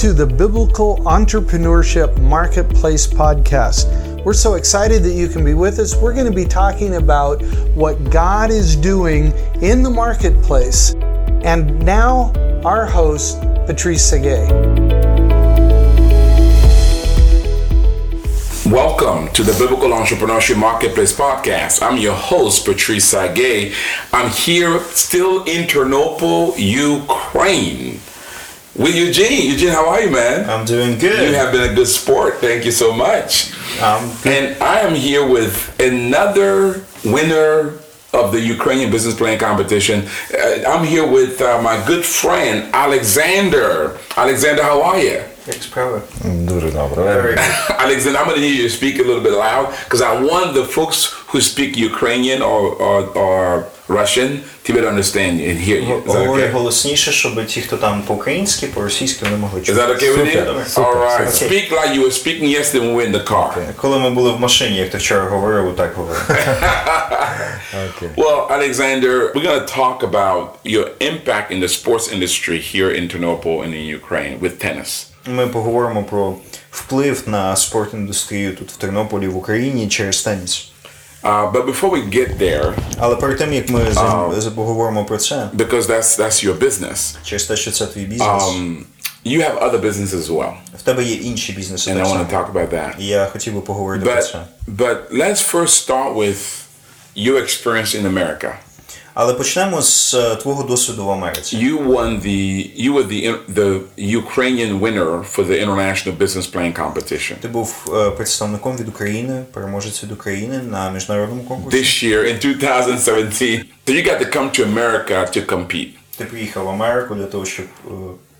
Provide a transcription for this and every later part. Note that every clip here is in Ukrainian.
to the Biblical Entrepreneurship Marketplace podcast. We're so excited that you can be with us. We're going to be talking about what God is doing in the marketplace. And now, our host, Patrice Segay. Welcome to the Biblical Entrepreneurship Marketplace Podcast. I'm your host, Patrice Sagay. I'm here still in Ternopil, Ukraine with Eugene. Eugene, how are you, man? I'm doing good. You have been a good sport. Thank you so much. Um, And I am here with another winner of the Ukrainian business plan competition. Uh, I'm here with uh, my good friend, Alexander. Alexander, how are you? Як справи? Дуже добре. Very good. Alexander, I'm going to need you to speak a little bit loud because I want the folks who speak Ukrainian or, or, or Russian be understand and hear you. Говори okay? голосніше, щоб ті, хто там по-українськи, по-російськи не могли чути. Is that okay with you? All right. super. Speak like you were speaking yesterday when we were in the car. Okay. Коли ми були в машині, як ти вчора говорив, отак говорив. Окей. Well, Alexander, we're going to talk about your impact in the sports industry here in Ternopil and in Ukraine with tennis. Ми поговоримо про вплив на спортіндустрію тут в Тернополі, в Україні через теніс. Uh, but before we get there, Але перед тим, як ми за- за- поговоримо про це, because that's that's your business, через те, що це твій бізнес, um, you have other businesses as well, в тебе є інші бізнеси and I так want to само. talk about that. І я хотів би поговорити про But це. but let's first start with your experience in America. Але почнемо з е, твого досвіду в Америці. You won the you were the the Ukrainian winner for the international business plan competition Ти був е, представником від України, переможець від України на міжнародному конкурсі. this year in 2017. So you got to come to America to compete. Ти приїхав в Америку для того, щоб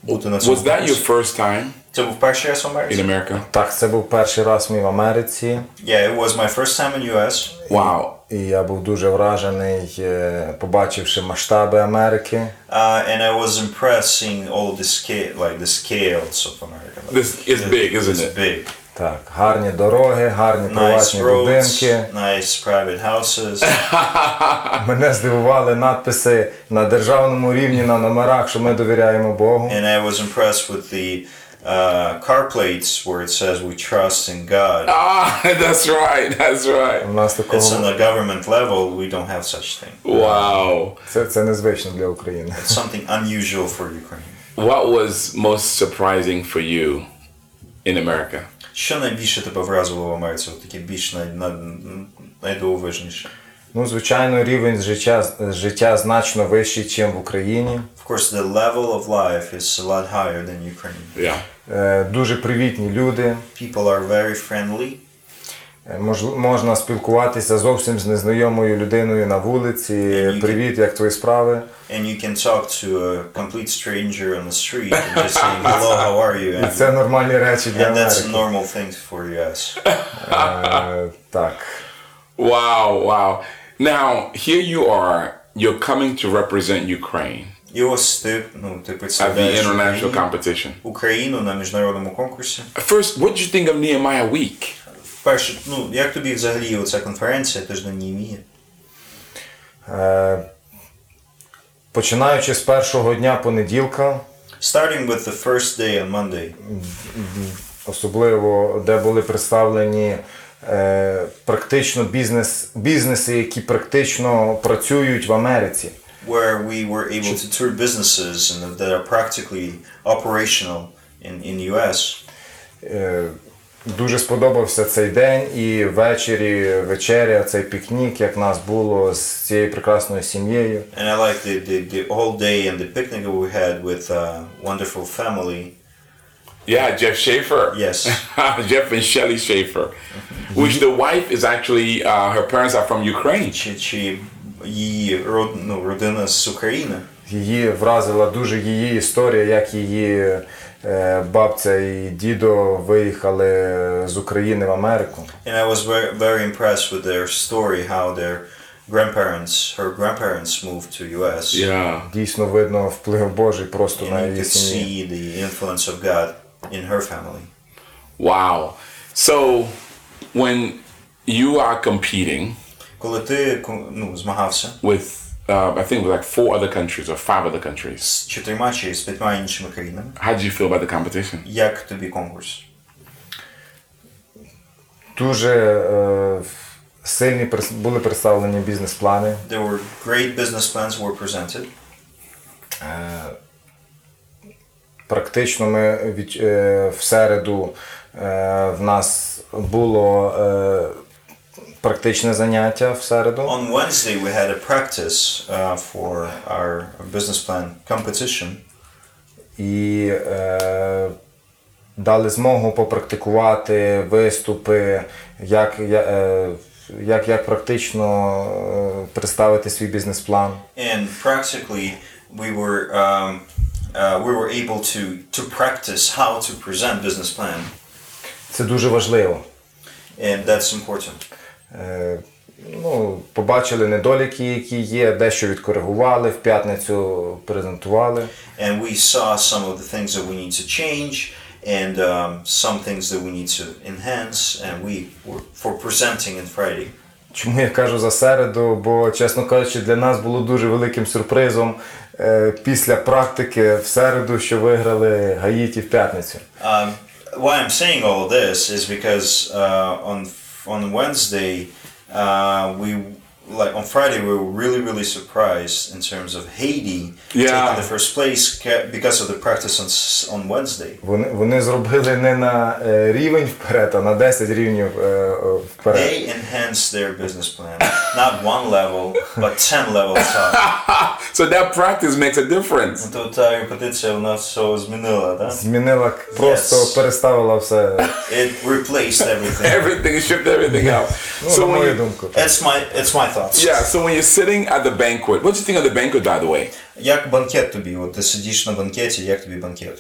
е, бути на цьому Was that your конкурсі. first time Це був перший раз в in Америці? America? Так, це був перший раз мій в Америці, Yeah, it was my first time in US. Wow. і я був дуже вражений, е, побачивши масштаби Америки. Uh, and I was impressed seeing all the scale, like the scales of America. Like, This is big, isn't it's it? big. Так, гарні дороги, гарні Nice приватні roads, будинки. nice private houses. Мене здивували надписи на державному рівні на номерах, що ми довіряємо Богу. and I was impressed with the uh, car plates where it says we trust in God. Ah, that's right. That's right. У нас It's on такого the government level, we don't have such thing. Wow. це, це незвично для України. It's something unusual for Ukraine. What was most surprising for you in America? Що найбільше тебе вразило в Америці? Таке більш най, най, найдивовижніше? Ну, звичайно, рівень життя, життя значно вищий, ніж в Україні. Of course, the level of life is a lot higher than Ukraine. Yeah. Е, Дуже привітні люди. People are very friendly. Е, мож- можна спілкуватися зовсім з незнайомою людиною на вулиці. you Привіт, як твої справи? And you can talk to a complete stranger on the street and just say, hello, how are you? І And, це нормальні речі для and that's Америки. normal thing for US. Е, Так. Wow. Wow. Now, here you are. You're coming to represent Ukraine І ось ти, ну, ти at the представляєш international Україну, competition. Україну на міжнародному конкурсі. First, what did you think of Nehemiah Week? Перше, ну, як тобі взагалі оця конференція тиждень Німії? Е, Починаючи з першого дня понеділка, Starting with the first day on Monday, особливо де були представлені е, практично бізнес, бізнеси, які практично працюють в Америці. where we were able to tour businesses that are practically operational in, in US. Е, Дуже сподобався цей день і ввечері вечеря, цей пікнік, як нас було з цією прекрасною сім'єю. And I like the, the, the whole day and the picnic we had with a wonderful family. Yeah, Jeff Schaefer. Yes. Jeff and Shelly Schaefer, which the wife is actually, uh, her parents are from Ukraine. Чи, чи її род, ну, родина з України. Її вразила дуже її історія, як її е, бабця і дідо виїхали з України в Америку. And I was very, very impressed with their story, how their grandparents, her grandparents moved to US. Yeah. Дійсно видно вплив Божий просто на And you її could сім'ї. see the influence of God in her family. Wow. So when you are competing Коли ти ну, змагався with uh, I think it was like four other countries or five other countries. З чотирма чи з п'ятьма іншими країнами. How did you feel about the competition? Як тобі конкурс? Дуже е, сильні були представлені бізнес-плани. There were great business plans were presented. Практично ми від, е, в середу е, в нас було е, практичне заняття в середу. On Wednesday, we had a practice uh, for our business plan competition, і е, дали змогу попрактикувати виступи, як, е, як, як практично е, представити свій бізнес-план. and practically we were um, uh, we were able to to practice how to present business plan, Це дуже важливо. and that's important. Е, ну, побачили недоліки, які є, дещо відкоригували, в п'ятницю презентували. And we saw some of the things that we need to change, and um, some things that we need to enhance, and we were for presenting on Friday. Чому я кажу за середу? Бо, чесно кажучи, для нас було дуже великим сюрпризом е, після практики в середу, що виграли Гаїті в п'ятницю. Um, why I'm saying all this is because uh, on on Wednesday, uh, we like on Friday we were really really surprised in terms of Haiti Yeah. taking the first place ca- because of the practice on s- on Wednesday. Вони, вони зробили не на е, рівень вперед, а на 10 рівнів е, е, вперед. They enhanced their business plan, not one level, but ten levels up. so that practice makes a difference. То та репетиція у нас все змінила, да? Змінила просто Yes. переставила все. It replaced everything. Everything shift everything out. Ну, So на when мою you, думку. It's my it's my Thoughts. yeah, so when you're sitting at the banquet, what do you think of the banquet, by the way? Як банкет тобі? От ти сидиш на банкеті, як тобі банкет?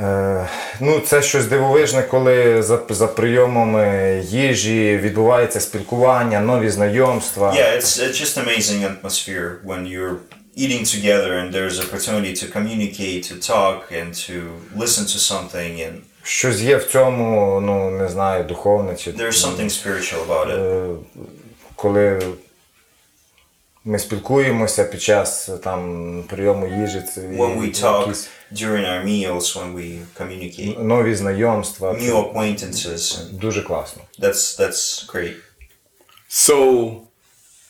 Е, ну, це щось дивовижне, коли за, за прийомами їжі відбувається спілкування, нові знайомства. Yeah, it's it's just amazing atmosphere when you're eating together and there's opportunity to communicate, to talk, and to listen to something, and Щось є в цьому, ну не знаю, духовне чи there's something spiritual about it. е, коли ми спілкуємося під час там прийому їжі, це When we talk якісь during our meals, when we communicate, нові знайомства. new acquaintances, дуже класно. that's that's great. So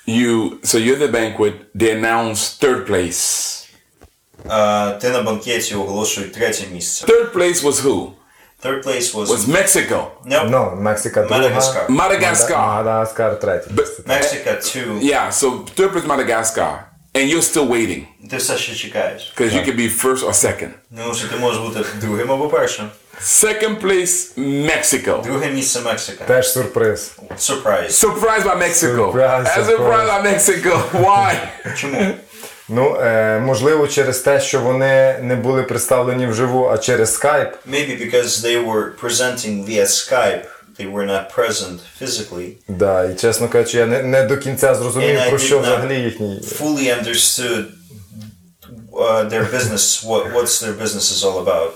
you so you're the banquet, they announce third place. Uh, ти на банкеті оголошують третє місце. Third place was who? Third place was, Was Mexico. no, Ну, Мексика друга. Madagascar. Madagascar. Мадагаскар третє. But- Mexico two. Yeah, so third place Madagascar. And you're still waiting. Ти все ще чекаєш. Because you could be first or second. Ну, що ти можеш бути другим або першим. Second place, Mexico. Друге місце Мексика. Теж сюрприз. Surprise. Surprised by Mexico. Surprise, As of surprised by Mexico. Why? Чому? Ну, е, можливо, через те, що вони не були представлені вживу, а через скайп. Maybe because they were presenting via Skype, they were not present physically. Да, і чесно кажучи, я не, не до кінця зрозумів, And про did що взагалі їхній. Fully understood uh, their business, what what's their business is all about.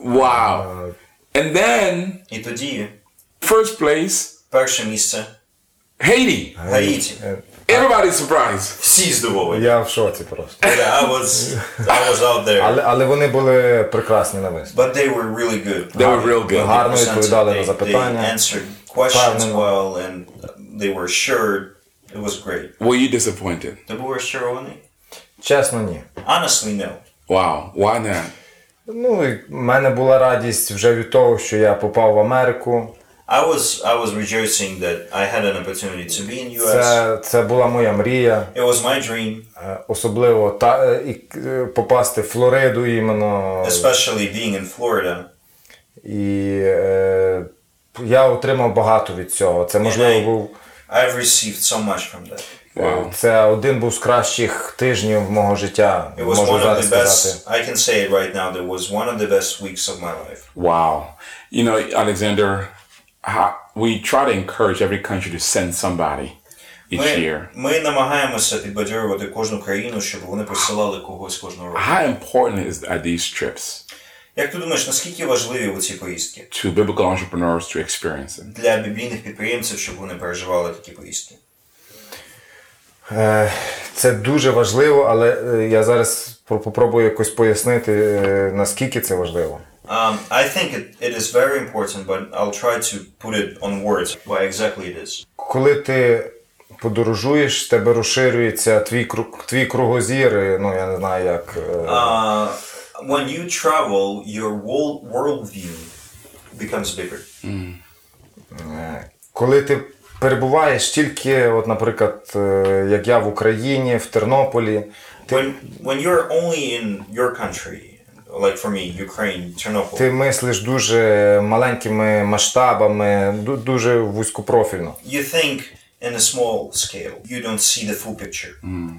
Wow. And then, І тоді first place, перше місце Haiti. Гаїті. Е, Everybody's surprised. Всі здивовані. Я в шоці просто. Yeah, I was I was out there. Але, але вони були прекрасні на виступ. But they were really good. They were real good. Гарно відповідали на they, they answered questions well and they were assured. It was great. Were you disappointed? Ти був розчарований? Чесно, ні. Honestly, no. Wow. Why not? Ну, в мене була радість вже від того, що я попав в Америку. I was I was rejoicing that I had an opportunity to be in US. Це, це була моя мрія. It was my dream, Е, Особливо та, е, і, е, попасти в Флориду іменно. especially being in Florida. І е, я отримав багато від цього. Це можливо I- був. I've received so much from that. Wow. Це один був з кращих тижнів мого життя. It was Можу one of the сказати. best. I can say it right now. That was one of the best weeks of my life. Wow. You know, Alexander, how, we try to encourage every country to send somebody each year. Ми, намагаємося підбадьорювати кожну країну, щоб вони присилали когось кожного року. How important is are these trips Як ти думаєш, наскільки важливі ці поїздки to biblical entrepreneurs to experience it? для біблійних підприємців, щоб вони переживали такі поїздки? Е, Це дуже важливо, але е, я зараз попробую якось пояснити, е, наскільки це важливо. Um, I think it, it is very important, but I'll try to put it on words why exactly it is. Коли ти подорожуєш, в тебе розширюється твій, кру- твій кругозір, е, ну я не знаю як. е, Uh, when you travel, your world worldview becomes bigger. Mm. Коли ти перебуваєш тільки, от, наприклад, е, як я в Україні, в Тернополі, When when you're only in your country, like for me, Ukraine, Chernobyl, ти мислиш дуже маленькими масштабами, дуже вузькопрофільно. you think in a small scale. You don't see the full picture. Mm.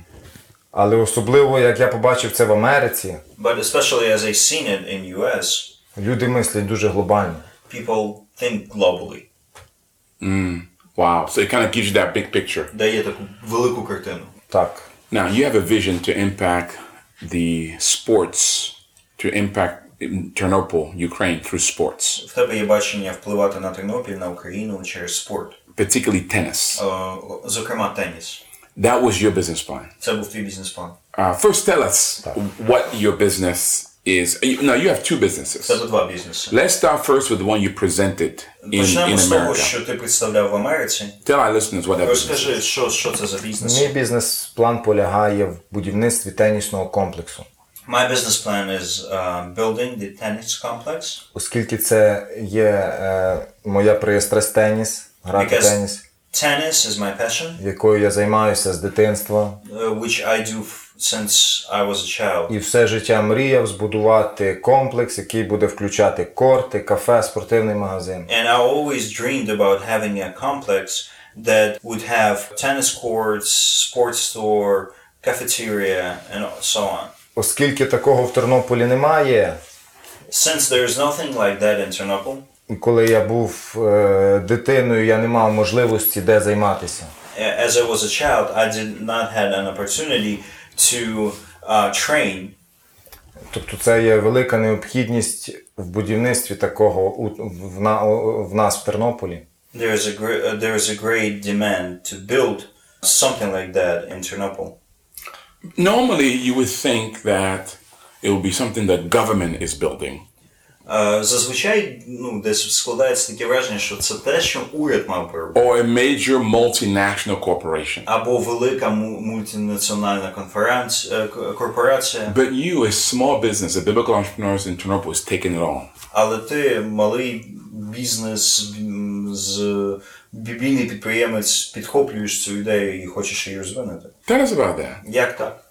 Але особливо, як я побачив це в Америці, But especially as I seen it in US, люди мислять дуже глобально. people think globally. Mm. Wow. So it kind of gives you that big picture. Дає таку велику картину. Так. Now you have a vision to impact the sports, to impact Ternopil, Ukraine through sports, В тебе є бачення впливати на Тернопіль, на Україну через спорт. particularly tennis. Е, Зокрема, теніс. That was your business plan. Це був твій бізнес-план. Uh, first, tell us так. what your business is. Now you have two businesses. були два бізнеси. Let's start first with the one you presented in, Почнемо in з того, America. що ти представляв в Америці. Tell our listeners what that business Розкажи, is. що, що це за бізнес? Мій бізнес-план полягає в будівництві тенісного комплексу. My business plan is uh, building the tennis complex Оскільки це є е, моя пристрасть теніс, грати Because- теніс, tennis is my passion, якою я займаюся з дитинства. uh, which I do f- since I was a child. І все життя мріяв збудувати комплекс, який буде включати корти, кафе, спортивний магазин. And I always dreamed about having a complex that would have tennis courts, sports store, cafeteria, and so on. Оскільки такого в Тернополі немає, Since there is nothing like that in і коли я був е, дитиною, я не мав можливості де займатися. as I was a child, I did not have an opportunity to uh, train Тобто це є велика необхідність в будівництві такого у- в, на, в нас в Тернополі. there is a uh, there is a great demand to build something like that in Ternopil. Normally, you would think that it will be something that government is building. Е, Зазвичай ну, десь складається таке враження, що це те, що уряд мав би робити. or a major multinational corporation. Або велика му- мультинаціональна конференція, корпорація, But you, as small business, a biblical entrepreneurs in Chernobyl, is taking it on. але ти малий бізнес м, з біблійний підприємець підхоплюєш цю ідею і хочеш її розвинути. Tell us. Як так?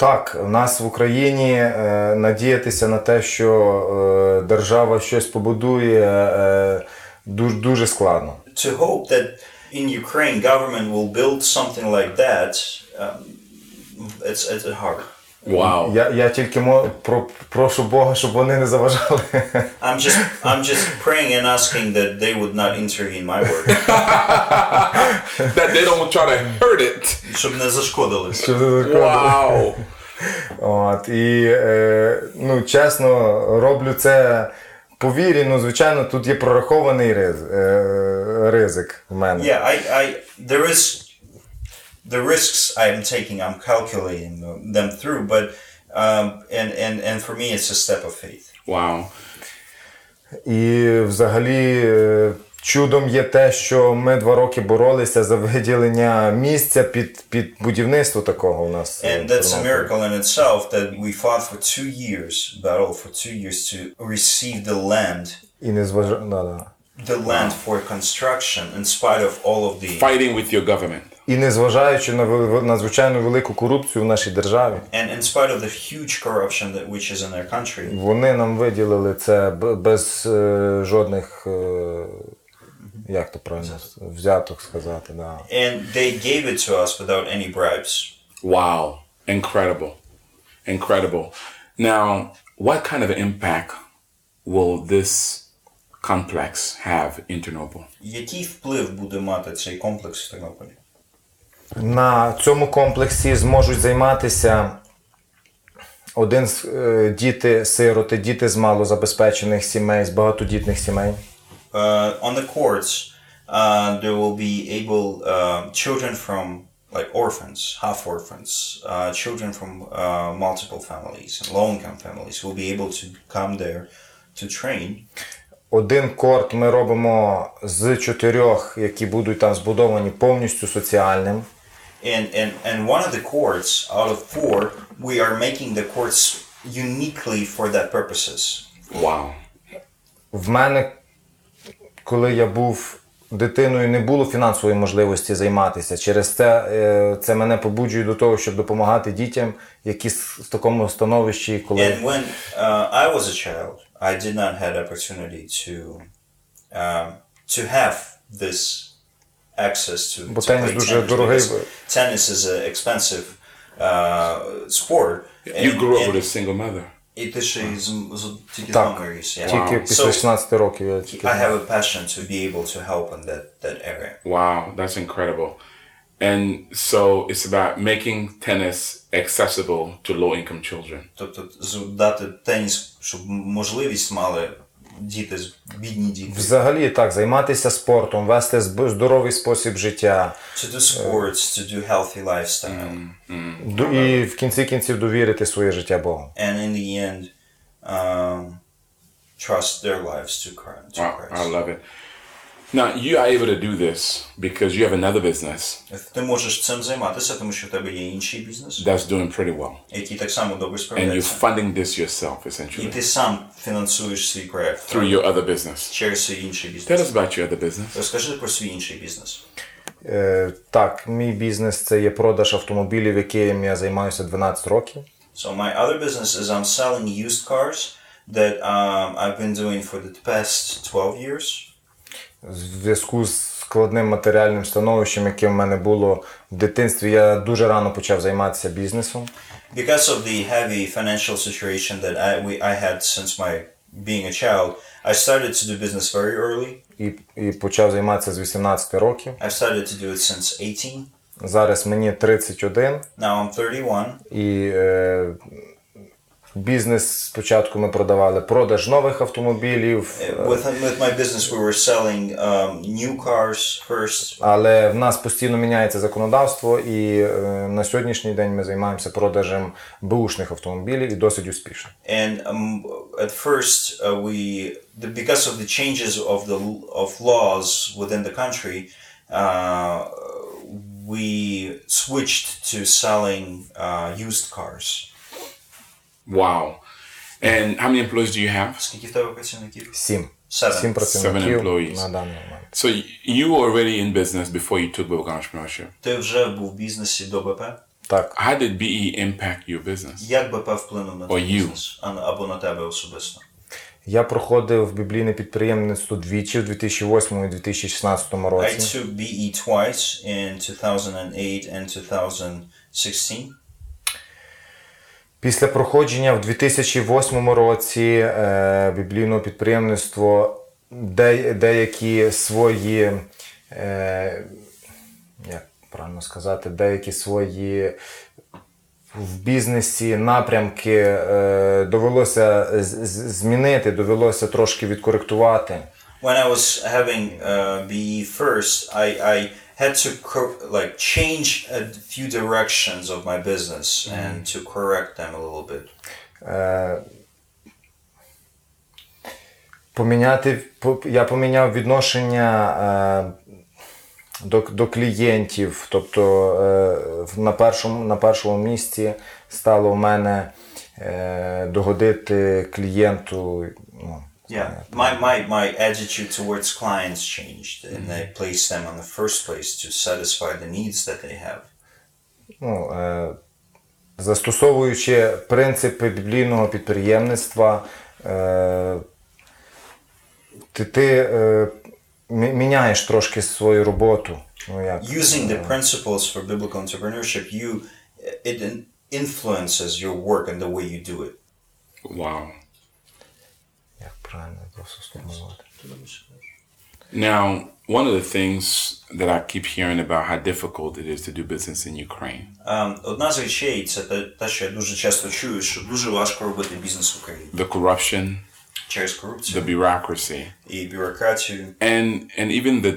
Так, в нас в Україні е, надіятися на те, що е, держава щось побудує, е, дуже, дуже складно. To hope that in Ukraine government will build something like that, um, it's, it's hard. Wow. Я, я тільки мо, про, прошу Бога, щоб вони не заважали. I'm just I'm just praying and asking that they would not intervene my work. that they don't try to hurt it. Щоб не зашкодили. Щоб не заважали. Wow. От, і е, ну, чесно, роблю це по вірі. Ну, звичайно, тут є прорахований риз, е, ризик в мене. Yeah, I, I there is the risks I'm taking. I'm calculating them through, but um, and and and for me, it's a step of faith. Wow. І взагалі е, чудом є те, що ми два роки боролися за виділення місця під, під будівництво такого у нас. е, And that's a miracle in itself that we fought for two years, battle for two years to receive the land, І не зважа... да, да. the land for construction, in spite of all of the Fighting with your government. І незважаючи на вели- надзвичайно велику корупцію в нашій державі, and in spite of the huge corruption that which is in our country. вони нам виділили це б- без е, жодних, е, як то правильно, взяток сказати. Да. And they gave it to us without any bribes. Wow. Incredible. Incredible. Now, what kind of impact will this complex have in Chernobyl? Який вплив буде мати цей комплекс в Тернополі? На цьому комплексі зможуть займатися один з е, діти сироти, діти з малозабезпечених сімей, з багатодітних сімей. Uh, on the courts, uh, there will be able uh, children from like orphans, half orphans, uh, children from uh, multiple families and low income families will be able to come there to train. Один корт ми робимо з чотирьох, які будуть там збудовані повністю соціальним. And, and, and one of the courts out of four, we are making the courts uniquely for that purposes. Wow. В мене, коли я був дитиною, не було фінансової можливості займатися. Через це е, це мене побуджує до того, щоб допомагати дітям, які в такому становищі, коли And when uh, I was a child, I did not have opportunity to um, to have this access to, Бо to теніс play дуже tennis дорогий because вид. tennis is an expensive uh, sport. You grew up and- with a single mother. І ти ще й з, з тільки з Так. мамою ріс, yeah. тільки Wow. після So- 16 років я тільки I have a passion to be able to help in that, that area. Wow, that's incredible. And so it's about making tennis accessible to low income children. Тобто дати теніс, щоб можливість мали діти, з- бідні діти. взагалі так займатися спортом, вести здоровий спосіб життя. To do sports, to do healthy lifestyle. Mm, Ду- І в кінці кінців довірити своє життя Богу. and in the end, um, trust their lives to Christ. Wow, I love it. Now you are able to do this because you have another business Ти можеш цим займатися, тому що в тебе є інший бізнес, that's doing pretty well, який так само добре and you're справляється. funding this yourself І essentially ти сам фінансуєш свій проект through your other business. через свій інший Tell бізнес. us about your other business. Розкажи про свій інший бізнес. Е, так, мій бізнес це є продаж автомобілів, яким я займаюся 12 років. So my other business is I'm selling used cars that um, I've been doing for the past 12 years. В зв'язку з складним матеріальним становищем, яке в мене було в дитинстві, я дуже рано почав займатися бізнесом. Because of the heavy financial situation that I, we, I had since my being a child, I started to do business very early. І, і почав займатися з 18 років. I've started to do it since 18. Зараз мені 31, Now I'm 31. і е, бізнес спочатку ми продавали продаж нових автомобілів, е, With, with my business, we were selling um, new cars first. але в нас постійно міняється законодавство, і е, на сьогоднішній день ми займаємося продажем бушних автомобілів і досить успішно. And um, at first, uh, we because of the changes of the of laws within the country, uh, we switched to selling uh, used cars. Wow. And how many employees do you have? Скільки в тебе працівників? Сім. Seven. Сім Seven працівників employees. на даний момент. So you were already in business before you took biblical entrepreneurship. Ти вже був в бізнесі до БП. Так. How did BE impact your business? Як БП вплинув на твій бізнес? Або на тебе особисто? Я проходив біблійне підприємництво двічі в 2008 і 2016 році. I took BE twice in 2008 and 2016. Після проходження в 2008 році е, біблійного підприємництва де, деякі свої, е, як правильно сказати, деякі свої в бізнесі напрямки е, довелося змінити, довелося трошки відкоректувати. When I was having uh, BE first, I, I had to like change a few directions of my business and to correct them a little bit. Е, поміняти, я поміняв відношення е, до, до клієнтів. Тобто е, на, першому, на першому місці стало в мене догодити клієнту. Ну, Yeah, my, my, my attitude towards clients changed, and I placed them on the first place to satisfy the needs that they have. ну, е, застосовуючи принципи біблійного підприємництва, е, ти, ти е, міняєш трошки свою роботу. Ну, як, Using the principles for biblical entrepreneurship, you it in- influences your work and the way you do it. Wow. Як правильно просто сформулювати. Now, one of the things that I keep hearing about how difficult it is to do business in Ukraine. Um, одна з речей це те, те, що я дуже часто чую, що дуже важко робити бізнес в Україні The corruption, через the корупцію bureaucracy, і бюрократію, and and even the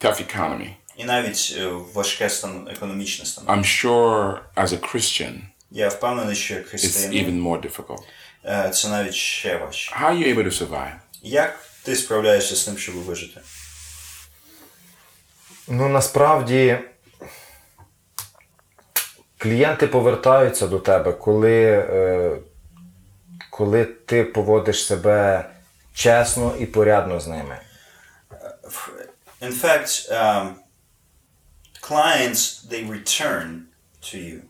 tough economy. і навіть е, важке стан економічне становище. I'm sure as a Christian, Я впевнений, що як it's християнин even more difficult. Е, це навіть ще важче. How are you able to survive? Як ти справляєшся з тим, щоб вижити? Ну насправді клієнти повертаються до тебе, коли, е, коли ти поводиш себе чесно і порядно з ними. In fact, um, clients they return to you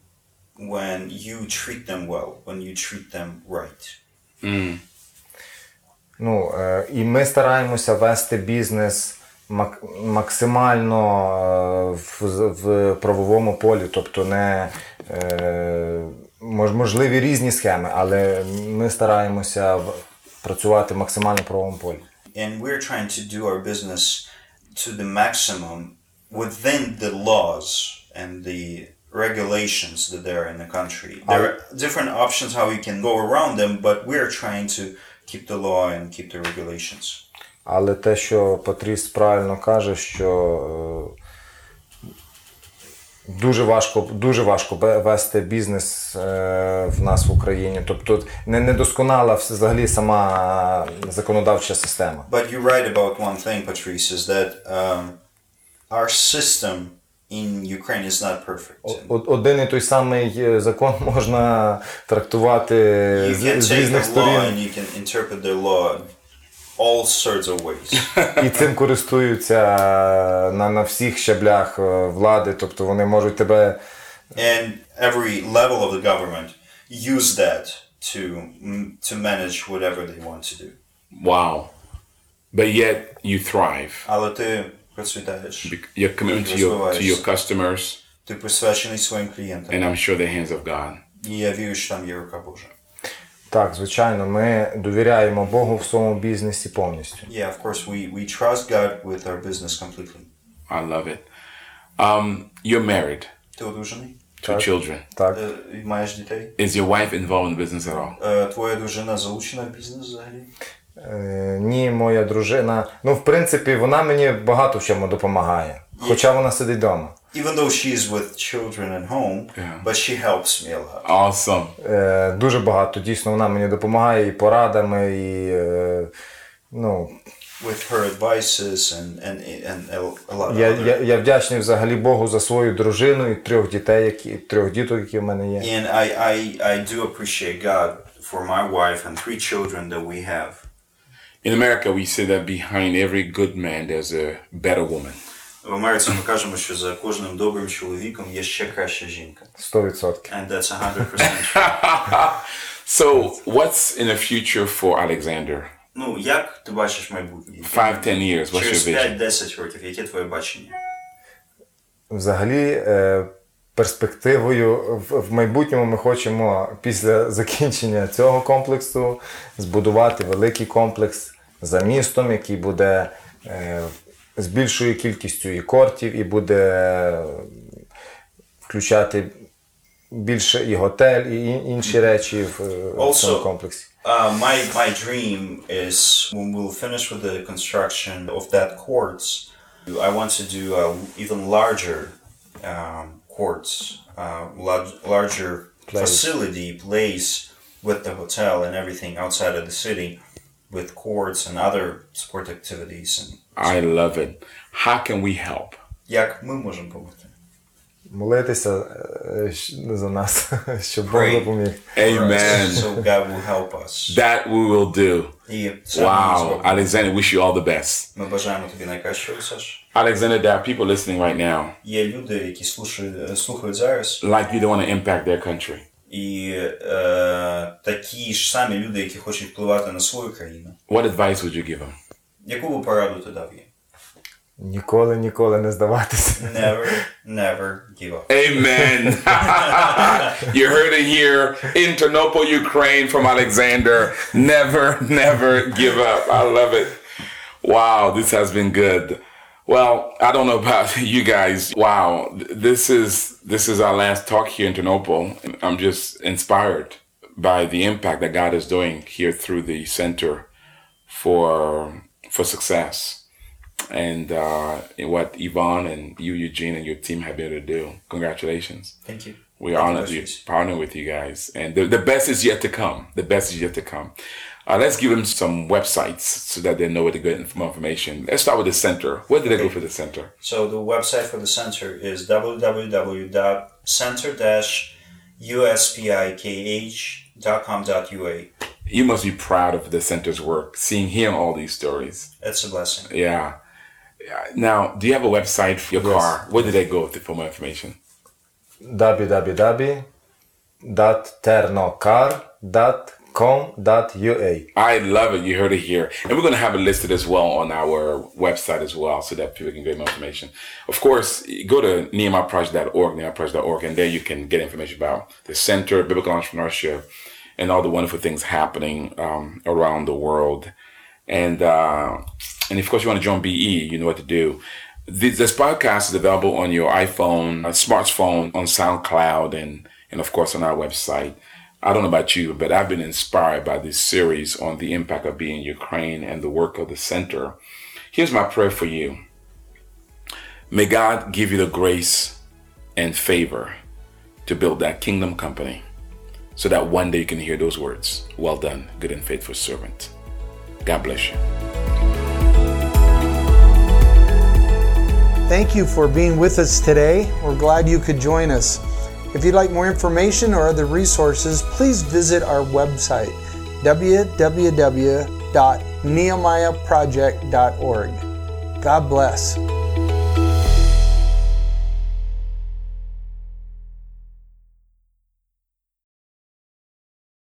when you treat them well, when you treat them right. Ну, е, і ми стараємося вести бізнес мак- максимально е, в, в правовому полі, тобто не е, мож- можливі різні схеми, але ми стараємося в- працювати максимально в правовому полі. And we're trying to do our business to the maximum within the laws and the regulations that there are in the country. There are different options how we can go around them, but we're trying to keep the law and keep the regulations. Але те, що Патріс правильно каже, що е, дуже важко, дуже важко вести бізнес е, в нас в Україні. Тобто не недосконала взагалі сама законодавча система. But you're right about one thing, Patrice, is that um, our system in Ukraine is not perfect. Один і той самий е, закон можна трактувати You з, різних law сторін, and you can interpret the law all sorts of ways. і цим користуються на, на всіх щаблях е, влади. Тобто вони можуть тебе and every level of the government use that to to manage whatever they want to do. Wow. But yet you thrive. Але ти процвітаєш. Your commitment to your, to your customers, Ти присвячений своїм клієнтам. and I'm sure the hands of God. І я вірю, що там є рука Божа. Так, звичайно, ми довіряємо Богу в своєму бізнесі повністю. Yeah, of course, we, we trust God with our business completely. I love it. Um, you're married, Ти одружений? two children. Так. Е, маєш дітей? Is your wife involved in business at all? Е, Твоя дружина залучена в бізнес взагалі? Е, ні, моя дружина. Ну, в принципі, вона мені багато в чому допомагає. Хоча вона сидить вдома. Even though she's with children at home, Yeah. but she helps me a lot. Awesome. Е, дуже багато. Дійсно, вона мені допомагає і порадами, і е, ну, With her advices and, and, and a lot of я, other я, я вдячний взагалі Богу за свою дружину і трьох дітей, які, трьох діток, які в мене є. And I, I, I do appreciate God for my wife and three children that we have. In America, we say that behind every good man, there's a better woman. В Америці ми кажемо, що за кожним добрим чоловіком є ще краща жінка. 100%. And that's 100% true. So, what's in the future for Alexander? Ну, як ти бачиш майбутнє? Five, ten years, what's Через your vision? 5-10 років, яке твоє бачення? Взагалі, е, перспективою в, в майбутньому ми хочемо після закінчення цього комплексу збудувати великий комплекс за містом, який буде е, з більшою кількістю і кортів, і буде е, включати більше і готель, і ін- інші речі в, е, цьому комплексі. Uh, my my dream is when we'll finish with the construction of that courts, I want to do a even larger um, courts, uh, large, larger facility place with the hotel and everything outside of the city, with courts and other sport activities. And I love it. How can we help? як ми можемо допомогти? Молитися е, щ- за нас, щоб Бог Pray. допоміг. Amen. So God will help us. That we will do. І це ми Wow. зробимо. Alexander, wish you all the best. Ми бажаємо тобі найкращого, Саш. Alexander, there are people listening right now, Є люди, які слушають, слухають зараз, like you don't want to impact their country. і е, такі ж самі люди, які хочуть впливати на свою країну. What advice would you give them? Яку би пораду ти дав їм? Ніколи, ніколи не здаватися. Never, never give up. Amen. you heard it here in Ternopil, Ukraine from Alexander. Never, never give up. I love it. Wow, this has been good. Well, I don't know about you guys. Wow, this is this is our last talk here in Ternopil. I'm just inspired by the impact that God is doing here through the Center for for Success. and uh, what Yvonne and you, Eugene, and your team have been able to do. Congratulations. Thank you. We Thank are you, honored to partner with you guys. And the, the best is yet to come. The best is yet to come. Uh, let's give them some websites so that they know where to get more information. Let's start with the center. Where do they go for the center? So the website for the center is www.center-uspikh.com.ua. You must be proud of the center's work, seeing, hearing all these stories. It's a blessing. Yeah. Yeah. Now, do you have a website for your Yes. car? Where do they go to- for more information? www.ternocar.com.ua I love it. You heard it here. And we're going to have it listed as well on our website as well so that people can get more information. Of course, go to nehemiahproject.org, nehemiahproject.org, and there you can get information about the Center, Biblical Entrepreneurship, and all the wonderful things happening um, around the world. And uh, and of course, you want to join BE, you know what to do. This, this podcast is available on your iPhone, smartphone, on SoundCloud, and and of course on our website. I don't know about you, but I've been inspired by this series on the impact of being Ukraine and the work of the center. Here's my prayer for you. May God give you the grace and favor to build that kingdom company so that one day you can hear those words Well done, good and faithful servant. God bless you. Thank you for being with us today. We're glad you could join us. If you'd like more information or other resources, please visit our website, www.nehemiahproject.org. God bless.